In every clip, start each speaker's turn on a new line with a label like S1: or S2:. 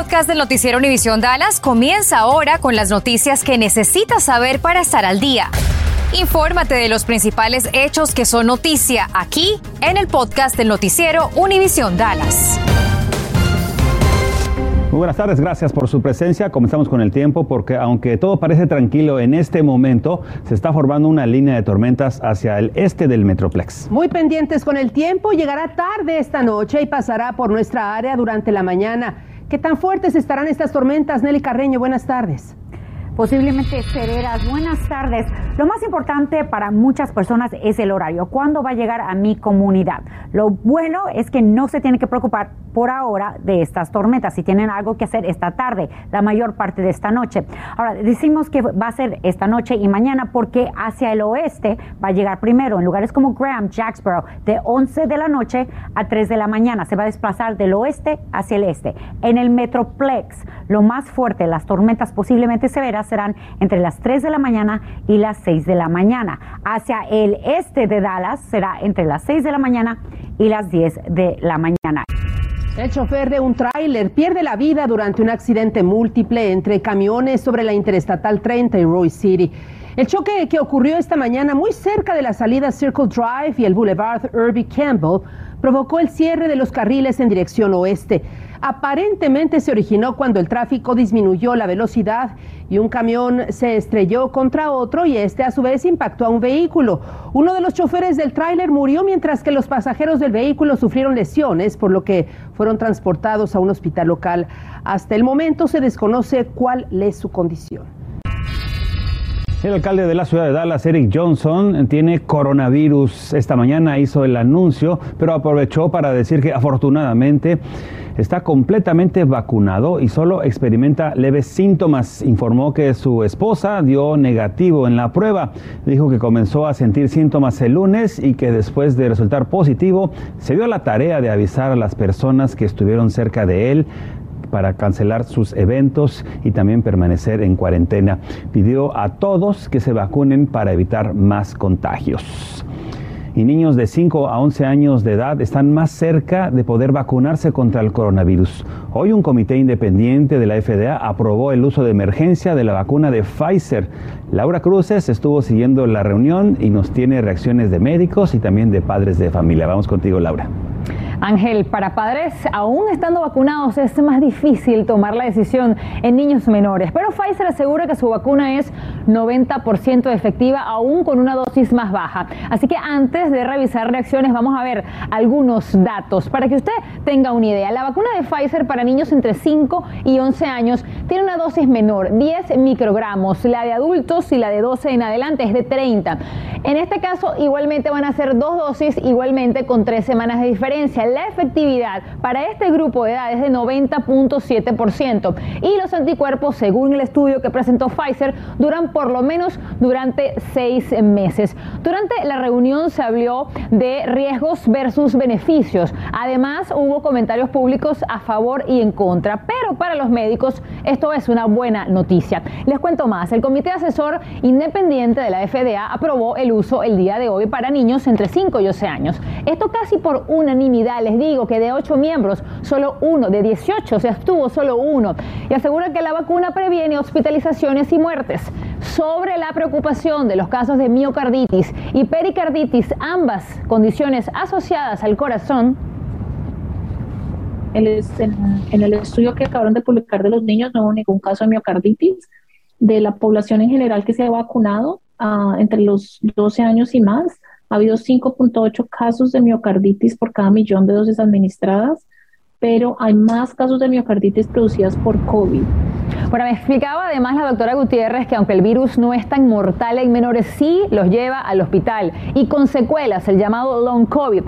S1: podcast del noticiero Univisión Dallas comienza ahora con las noticias que necesitas saber para estar al día. Infórmate de los principales hechos que son noticia aquí en el podcast del noticiero Univisión Dallas.
S2: Muy buenas tardes, gracias por su presencia. Comenzamos con el tiempo porque aunque todo parece tranquilo en este momento, se está formando una línea de tormentas hacia el este del Metroplex.
S3: Muy pendientes con el tiempo, llegará tarde esta noche y pasará por nuestra área durante la mañana. ¿Qué tan fuertes estarán estas tormentas? Nelly Carreño, buenas tardes
S4: posiblemente severas. Buenas tardes. Lo más importante para muchas personas es el horario. ¿Cuándo va a llegar a mi comunidad? Lo bueno es que no se tiene que preocupar por ahora de estas tormentas. Si tienen algo que hacer esta tarde, la mayor parte de esta noche. Ahora, decimos que va a ser esta noche y mañana porque hacia el oeste va a llegar primero en lugares como Graham, Jacksboro, de 11 de la noche a 3 de la mañana. Se va a desplazar del oeste hacia el este. En el Metroplex, lo más fuerte, las tormentas posiblemente severas serán entre las 3 de la mañana y las 6 de la mañana. Hacia el este de Dallas será entre las 6 de la mañana y las 10 de la mañana.
S3: El chofer de un tráiler pierde la vida durante un accidente múltiple entre camiones sobre la Interestatal 30 y Roy City. El choque que ocurrió esta mañana muy cerca de la salida Circle Drive y el Boulevard Irby Campbell provocó el cierre de los carriles en dirección oeste. Aparentemente se originó cuando el tráfico disminuyó la velocidad y un camión se estrelló contra otro y este a su vez impactó a un vehículo. Uno de los choferes del tráiler murió mientras que los pasajeros del vehículo sufrieron lesiones, por lo que fueron transportados a un hospital local. Hasta el momento se desconoce cuál es su condición.
S2: El alcalde de la ciudad de Dallas, Eric Johnson, tiene coronavirus. Esta mañana hizo el anuncio, pero aprovechó para decir que afortunadamente está completamente vacunado y solo experimenta leves síntomas. Informó que su esposa dio negativo en la prueba. Dijo que comenzó a sentir síntomas el lunes y que después de resultar positivo se dio la tarea de avisar a las personas que estuvieron cerca de él para cancelar sus eventos y también permanecer en cuarentena. Pidió a todos que se vacunen para evitar más contagios y niños de 5 a 11 años de edad están más cerca de poder vacunarse contra el coronavirus. Hoy un comité independiente de la FDA aprobó el uso de emergencia de la vacuna de Pfizer. Laura Cruces estuvo siguiendo la reunión y nos tiene reacciones de médicos y también de padres de familia. Vamos contigo, Laura.
S5: Ángel, para padres, aún estando vacunados, es más difícil tomar la decisión en niños menores, pero Pfizer asegura que su vacuna es 90% efectiva, aún con una dosis más baja. Así que antes de revisar reacciones, vamos a ver algunos datos para que usted tenga una idea. La vacuna de Pfizer para niños entre 5 y 11 años tiene una dosis menor, 10 microgramos. La de adultos y la de 12 en adelante es de 30. En este caso, igualmente van a ser dos dosis, igualmente con tres semanas de diferencia la efectividad para este grupo de edad es de 90.7% y los anticuerpos, según el estudio que presentó Pfizer, duran por lo menos durante seis meses. Durante la reunión se habló de riesgos versus beneficios. Además, hubo comentarios públicos a favor y en contra, pero para los médicos esto es una buena noticia. Les cuento más. El Comité Asesor Independiente de la FDA aprobó el uso el día de hoy para niños entre 5 y 11 años. Esto casi por unanimidad les digo que de 8 miembros, solo uno, de 18 se abstuvo solo uno, y asegura que la vacuna previene hospitalizaciones y muertes. Sobre la preocupación de los casos de miocarditis y pericarditis, ambas condiciones asociadas al corazón,
S6: en, el estudio que acabaron de publicar de los niños no hubo ningún caso de miocarditis. De la población en general que se ha vacunado ah, entre los 12 años y más, ha habido 5.8 casos de miocarditis por cada millón de dosis administradas, pero hay más casos de miocarditis producidas por COVID.
S5: Bueno, me explicaba además la doctora Gutiérrez que aunque el virus no es tan mortal en menores, sí los lleva al hospital y con secuelas, el llamado long COVID.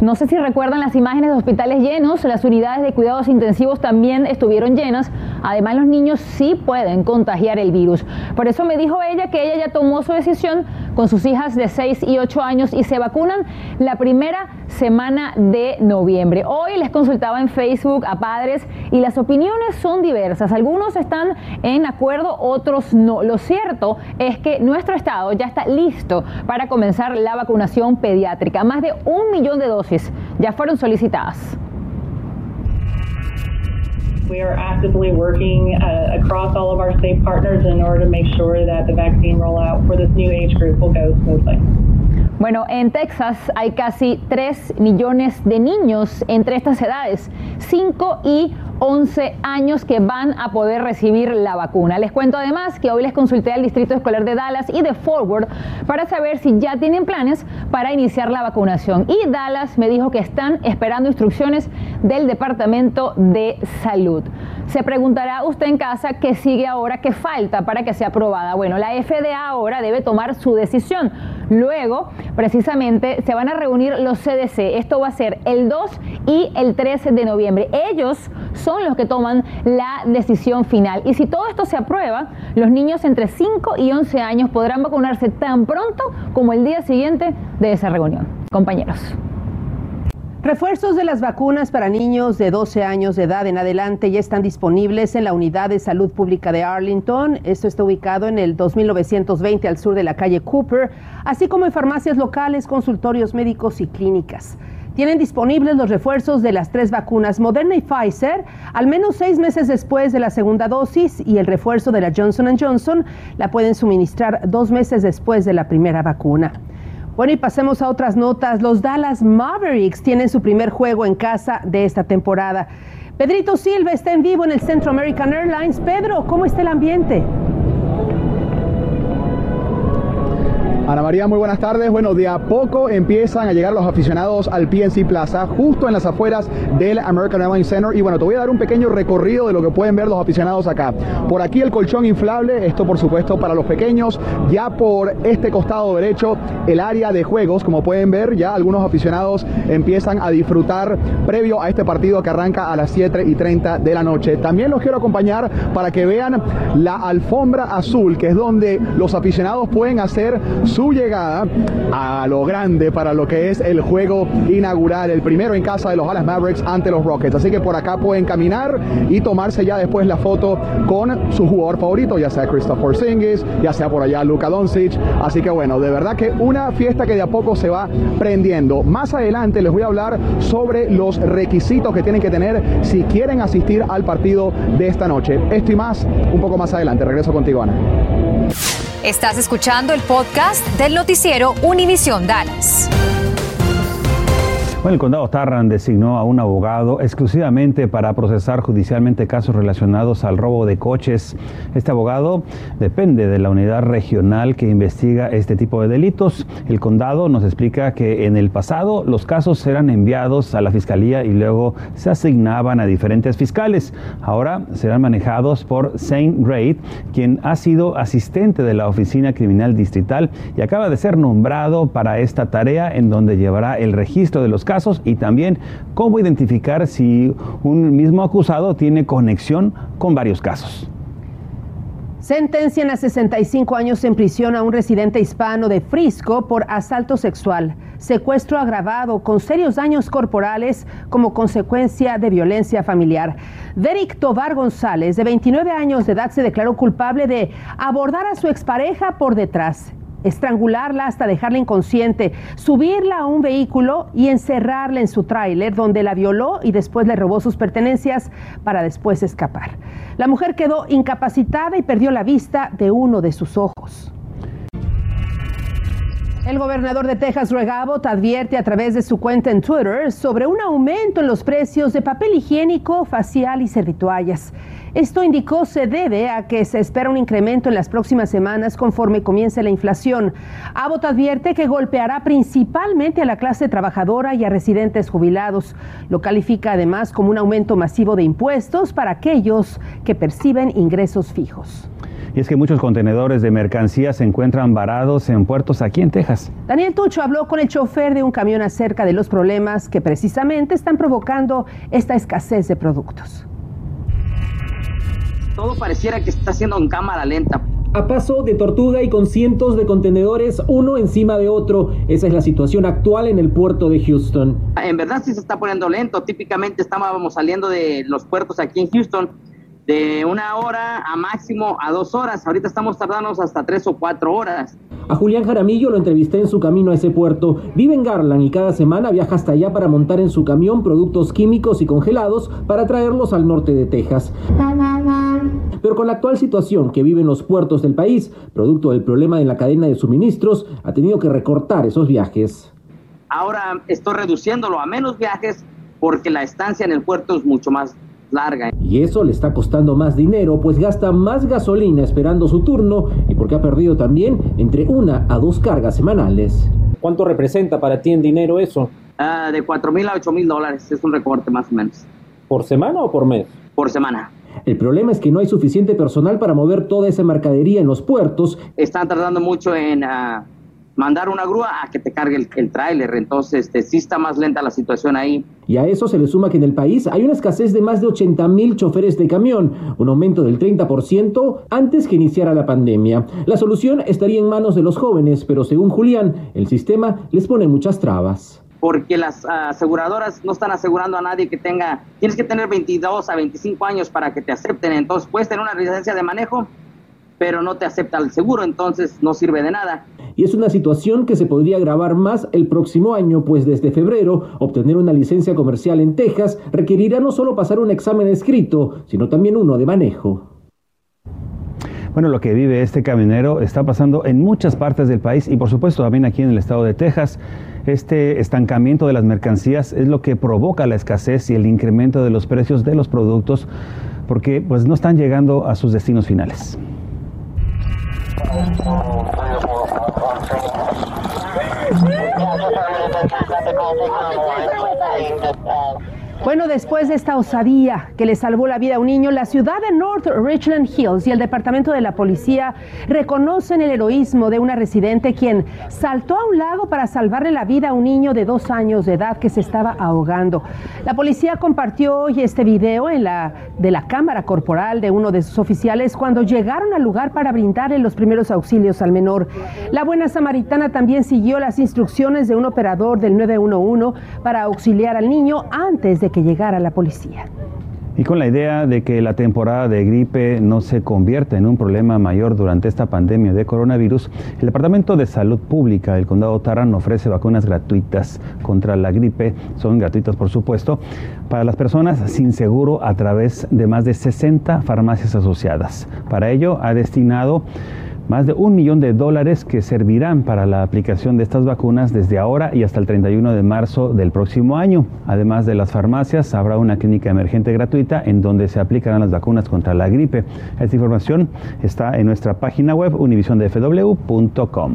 S5: No sé si recuerdan las imágenes de hospitales llenos, las unidades de cuidados intensivos también estuvieron llenas. Además, los niños sí pueden contagiar el virus. Por eso me dijo ella que ella ya tomó su decisión con sus hijas de 6 y 8 años y se vacunan la primera semana de noviembre. Hoy les consultaba en Facebook a padres y las opiniones son diversas. Algunos están en acuerdo, otros no. Lo cierto es que nuestro estado ya está listo para comenzar la vacunación pediátrica. Más de un millón de dosis ya fueron solicitadas.
S7: We are actively working uh, across all of our state partners in order to make sure that the vaccine rollout for this new age group will go smoothly.
S5: Bueno, en Texas hay casi 3 millones de niños entre estas edades, 5 y 11 años que van a poder recibir la vacuna. Les cuento además que hoy les consulté al Distrito Escolar de Dallas y de Forward para saber si ya tienen planes para iniciar la vacunación. Y Dallas me dijo que están esperando instrucciones del Departamento de Salud. Se preguntará usted en casa qué sigue ahora, qué falta para que sea aprobada. Bueno, la FDA ahora debe tomar su decisión. Luego, precisamente, se van a reunir los CDC. Esto va a ser el 2 y el 13 de noviembre. Ellos son los que toman la decisión final. Y si todo esto se aprueba, los niños entre 5 y 11 años podrán vacunarse tan pronto como el día siguiente de esa reunión. Compañeros.
S3: Refuerzos de las vacunas para niños de 12 años de edad en adelante ya están disponibles en la Unidad de Salud Pública de Arlington. Esto está ubicado en el 2920 al sur de la calle Cooper, así como en farmacias locales, consultorios médicos y clínicas. Tienen disponibles los refuerzos de las tres vacunas Moderna y Pfizer al menos seis meses después de la segunda dosis y el refuerzo de la Johnson Johnson la pueden suministrar dos meses después de la primera vacuna. Bueno, y pasemos a otras notas. Los Dallas Mavericks tienen su primer juego en casa de esta temporada. Pedrito Silva está en vivo en el Centro American Airlines. Pedro, ¿cómo está el ambiente?
S8: Ana María, muy buenas tardes. Bueno, de a poco empiezan a llegar los aficionados al PNC Plaza, justo en las afueras del American Airlines Center. Y bueno, te voy a dar un pequeño recorrido de lo que pueden ver los aficionados acá. Por aquí el colchón inflable, esto por supuesto para los pequeños. Ya por este costado derecho, el área de juegos, como pueden ver, ya algunos aficionados empiezan a disfrutar previo a este partido que arranca a las 7 y 30 de la noche. También los quiero acompañar para que vean la alfombra azul, que es donde los aficionados pueden hacer su llegada a lo grande para lo que es el juego inaugural, el primero en casa de los Dallas Mavericks ante los Rockets. Así que por acá pueden caminar y tomarse ya después la foto con su jugador favorito, ya sea Christopher Singis, ya sea por allá Luka Doncic. Así que bueno, de verdad que una fiesta que de a poco se va prendiendo. Más adelante les voy a hablar sobre los requisitos que tienen que tener si quieren asistir al partido de esta noche. Esto y más un poco más adelante. Regreso contigo, Ana.
S1: Estás escuchando el podcast del noticiero Univisión Dallas.
S2: El condado Tarrant designó a un abogado exclusivamente para procesar judicialmente casos relacionados al robo de coches. Este abogado depende de la unidad regional que investiga este tipo de delitos. El condado nos explica que en el pasado los casos eran enviados a la fiscalía y luego se asignaban a diferentes fiscales. Ahora serán manejados por Saint Reid, quien ha sido asistente de la Oficina Criminal Distrital y acaba de ser nombrado para esta tarea en donde llevará el registro de los casos y también cómo identificar si un mismo acusado tiene conexión con varios casos.
S3: Sentencian a 65 años en prisión a un residente hispano de Frisco por asalto sexual, secuestro agravado con serios daños corporales como consecuencia de violencia familiar. Derek Tobar González, de 29 años de edad, se declaró culpable de abordar a su expareja por detrás estrangularla hasta dejarla inconsciente, subirla a un vehículo y encerrarla en su tráiler donde la violó y después le robó sus pertenencias para después escapar. La mujer quedó incapacitada y perdió la vista de uno de sus ojos. El gobernador de Texas, Greg Abbott, advierte a través de su cuenta en Twitter sobre un aumento en los precios de papel higiénico, facial y servituallas. Esto indicó se debe a que se espera un incremento en las próximas semanas conforme comience la inflación. Abbott advierte que golpeará principalmente a la clase trabajadora y a residentes jubilados. Lo califica además como un aumento masivo de impuestos para aquellos que perciben ingresos fijos.
S2: Y es que muchos contenedores de mercancía se encuentran varados en puertos aquí en Texas.
S3: Daniel Tucho habló con el chofer de un camión acerca de los problemas que precisamente están provocando esta escasez de productos.
S9: Todo pareciera que está haciendo en cámara lenta
S10: a paso de tortuga y con cientos de contenedores uno encima de otro. Esa es la situación actual en el puerto de Houston.
S9: En verdad sí se está poniendo lento. Típicamente estábamos saliendo de los puertos aquí en Houston de una hora a máximo a dos horas. Ahorita estamos tardando hasta tres o cuatro horas.
S10: A Julián Jaramillo lo entrevisté en su camino a ese puerto. Vive en Garland y cada semana viaja hasta allá para montar en su camión productos químicos y congelados para traerlos al norte de Texas. Pero con la actual situación que viven los puertos del país, producto del problema en la cadena de suministros, ha tenido que recortar esos viajes.
S9: Ahora estoy reduciéndolo a menos viajes porque la estancia en el puerto es mucho más larga.
S10: Y eso le está costando más dinero, pues gasta más gasolina esperando su turno y porque ha perdido también entre una a dos cargas semanales. ¿Cuánto representa para ti en dinero eso?
S9: Uh, de 4 mil a 8 mil dólares, es un recorte más o menos.
S10: ¿Por semana o por mes?
S9: Por semana.
S10: El problema es que no hay suficiente personal para mover toda esa mercadería en los puertos.
S9: Están tardando mucho en uh, mandar una grúa a que te cargue el, el tráiler, entonces este, sí está más lenta la situación ahí.
S10: Y a eso se le suma que en el país hay una escasez de más de 80 mil choferes de camión, un aumento del 30% antes que iniciara la pandemia. La solución estaría en manos de los jóvenes, pero según Julián, el sistema les pone muchas trabas
S9: porque las aseguradoras no están asegurando a nadie que tenga, tienes que tener 22 a 25 años para que te acepten, entonces puedes tener una licencia de manejo, pero no te acepta el seguro, entonces no sirve de nada.
S10: Y es una situación que se podría agravar más el próximo año, pues desde febrero obtener una licencia comercial en Texas requerirá no solo pasar un examen escrito, sino también uno de manejo.
S2: Bueno, lo que vive este camionero está pasando en muchas partes del país y por supuesto también aquí en el estado de Texas. Este estancamiento de las mercancías es lo que provoca la escasez y el incremento de los precios de los productos porque pues no están llegando a sus destinos finales.
S3: Bueno, después de esta osadía que le salvó la vida a un niño, la ciudad de North Richland Hills y el departamento de la policía reconocen el heroísmo de una residente quien saltó a un lago para salvarle la vida a un niño de dos años de edad que se estaba ahogando. La policía compartió hoy este video en la, de la cámara corporal de uno de sus oficiales cuando llegaron al lugar para brindarle los primeros auxilios al menor. La buena samaritana también siguió las instrucciones de un operador del 911 para auxiliar al niño antes de que llegara la policía.
S2: Y con la idea de que la temporada de gripe no se convierta en un problema mayor durante esta pandemia de coronavirus, el Departamento de Salud Pública del Condado Tarrant ofrece vacunas gratuitas contra la gripe, son gratuitas por supuesto, para las personas sin seguro a través de más de 60 farmacias asociadas. Para ello ha destinado más de un millón de dólares que servirán para la aplicación de estas vacunas desde ahora y hasta el 31 de marzo del próximo año. Además de las farmacias, habrá una clínica emergente gratuita en donde se aplicarán las vacunas contra la gripe. Esta información está en nuestra página web univisiondefw.com.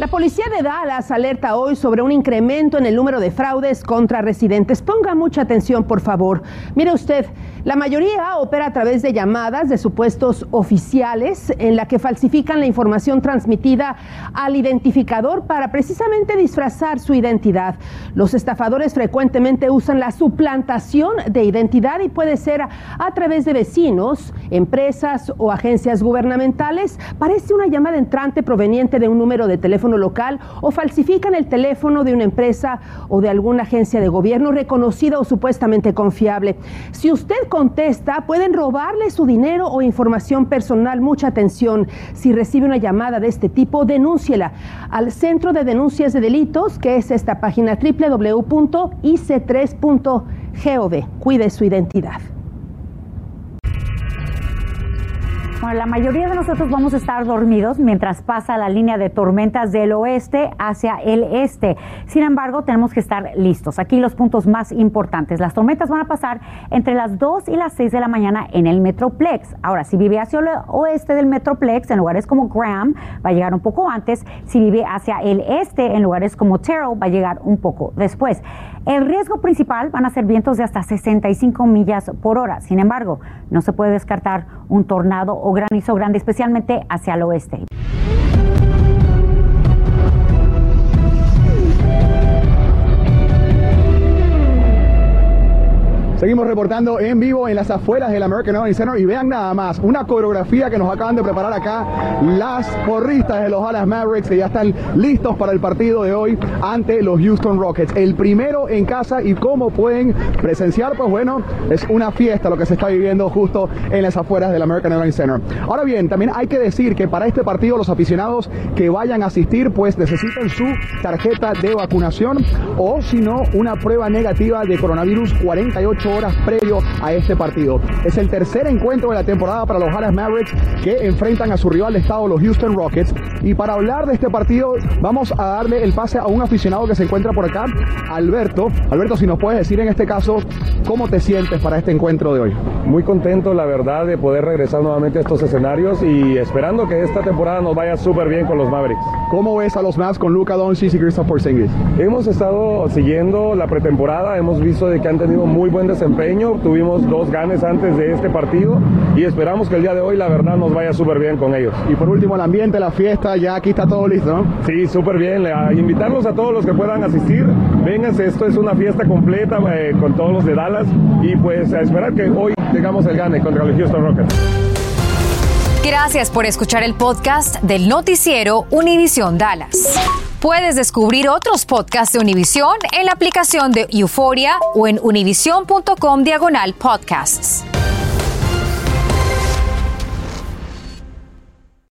S3: La policía de Dallas alerta hoy sobre un incremento en el número de fraudes contra residentes. Ponga mucha atención, por favor. Mire usted, la mayoría opera a través de llamadas de supuestos oficiales en la que falsifican la información transmitida al identificador para precisamente disfrazar su identidad. Los estafadores frecuentemente usan la suplantación de identidad y puede ser a través de vecinos, empresas o agencias gubernamentales. Parece una llamada entrante proveniente de un número de teléfono local o falsifican el teléfono de una empresa o de alguna agencia de gobierno reconocida o supuestamente confiable. Si usted contesta, pueden robarle su dinero o información personal. Mucha atención. Si recibe una llamada de este tipo, denúnciela al Centro de Denuncias de Delitos, que es esta página www.ic3.gov. Cuide su identidad.
S4: Bueno, la mayoría de nosotros vamos a estar dormidos mientras pasa la línea de tormentas del oeste hacia el este. Sin embargo, tenemos que estar listos. Aquí los puntos más importantes. Las tormentas van a pasar entre las 2 y las 6 de la mañana en el Metroplex. Ahora, si vive hacia el oeste del Metroplex, en lugares como Graham, va a llegar un poco antes. Si vive hacia el este, en lugares como Terrell, va a llegar un poco después. El riesgo principal van a ser vientos de hasta 65 millas por hora. Sin embargo, no se puede descartar un tornado o granizo grande, especialmente hacia el oeste.
S8: Seguimos reportando en vivo en las afueras del American Airlines Center y vean nada más, una coreografía que nos acaban de preparar acá las porristas de los Dallas Mavericks que ya están listos para el partido de hoy ante los Houston Rockets. El primero en casa y cómo pueden presenciar, pues bueno, es una fiesta lo que se está viviendo justo en las afueras del American Airlines Center. Ahora bien, también hay que decir que para este partido los aficionados que vayan a asistir pues necesitan su tarjeta de vacunación o si no una prueba negativa de coronavirus 48 horas previo a este partido. Es el tercer encuentro de la temporada para los Dallas Mavericks que enfrentan a su rival de estado, los Houston Rockets. Y para hablar de este partido, vamos a darle el pase a un aficionado que se encuentra por acá, Alberto. Alberto, si nos puedes decir en este caso, ¿cómo te sientes para este encuentro de hoy?
S11: Muy contento, la verdad, de poder regresar nuevamente a estos escenarios y esperando que esta temporada nos vaya súper bien con los Mavericks.
S8: ¿Cómo ves a los Mavs con Luka Doncic y Kristaps Porzingis?
S11: Hemos estado siguiendo la pretemporada, hemos visto de que han tenido muy buen desempeño, tuvimos dos ganes antes de este partido y esperamos que el día de hoy la verdad nos vaya súper bien con ellos.
S8: Y por último el ambiente, la fiesta, ya aquí está todo listo, ¿no?
S11: Sí, súper bien, a invitarlos a todos los que puedan asistir, vénganse, esto es una fiesta completa eh, con todos los de Dallas y pues a esperar que hoy tengamos el gane contra los Houston Rockets.
S1: Gracias por escuchar el podcast del noticiero Univisión Dallas. Puedes descubrir otros podcasts de Univisión en la aplicación de Euforia o en univision.com diagonal podcasts.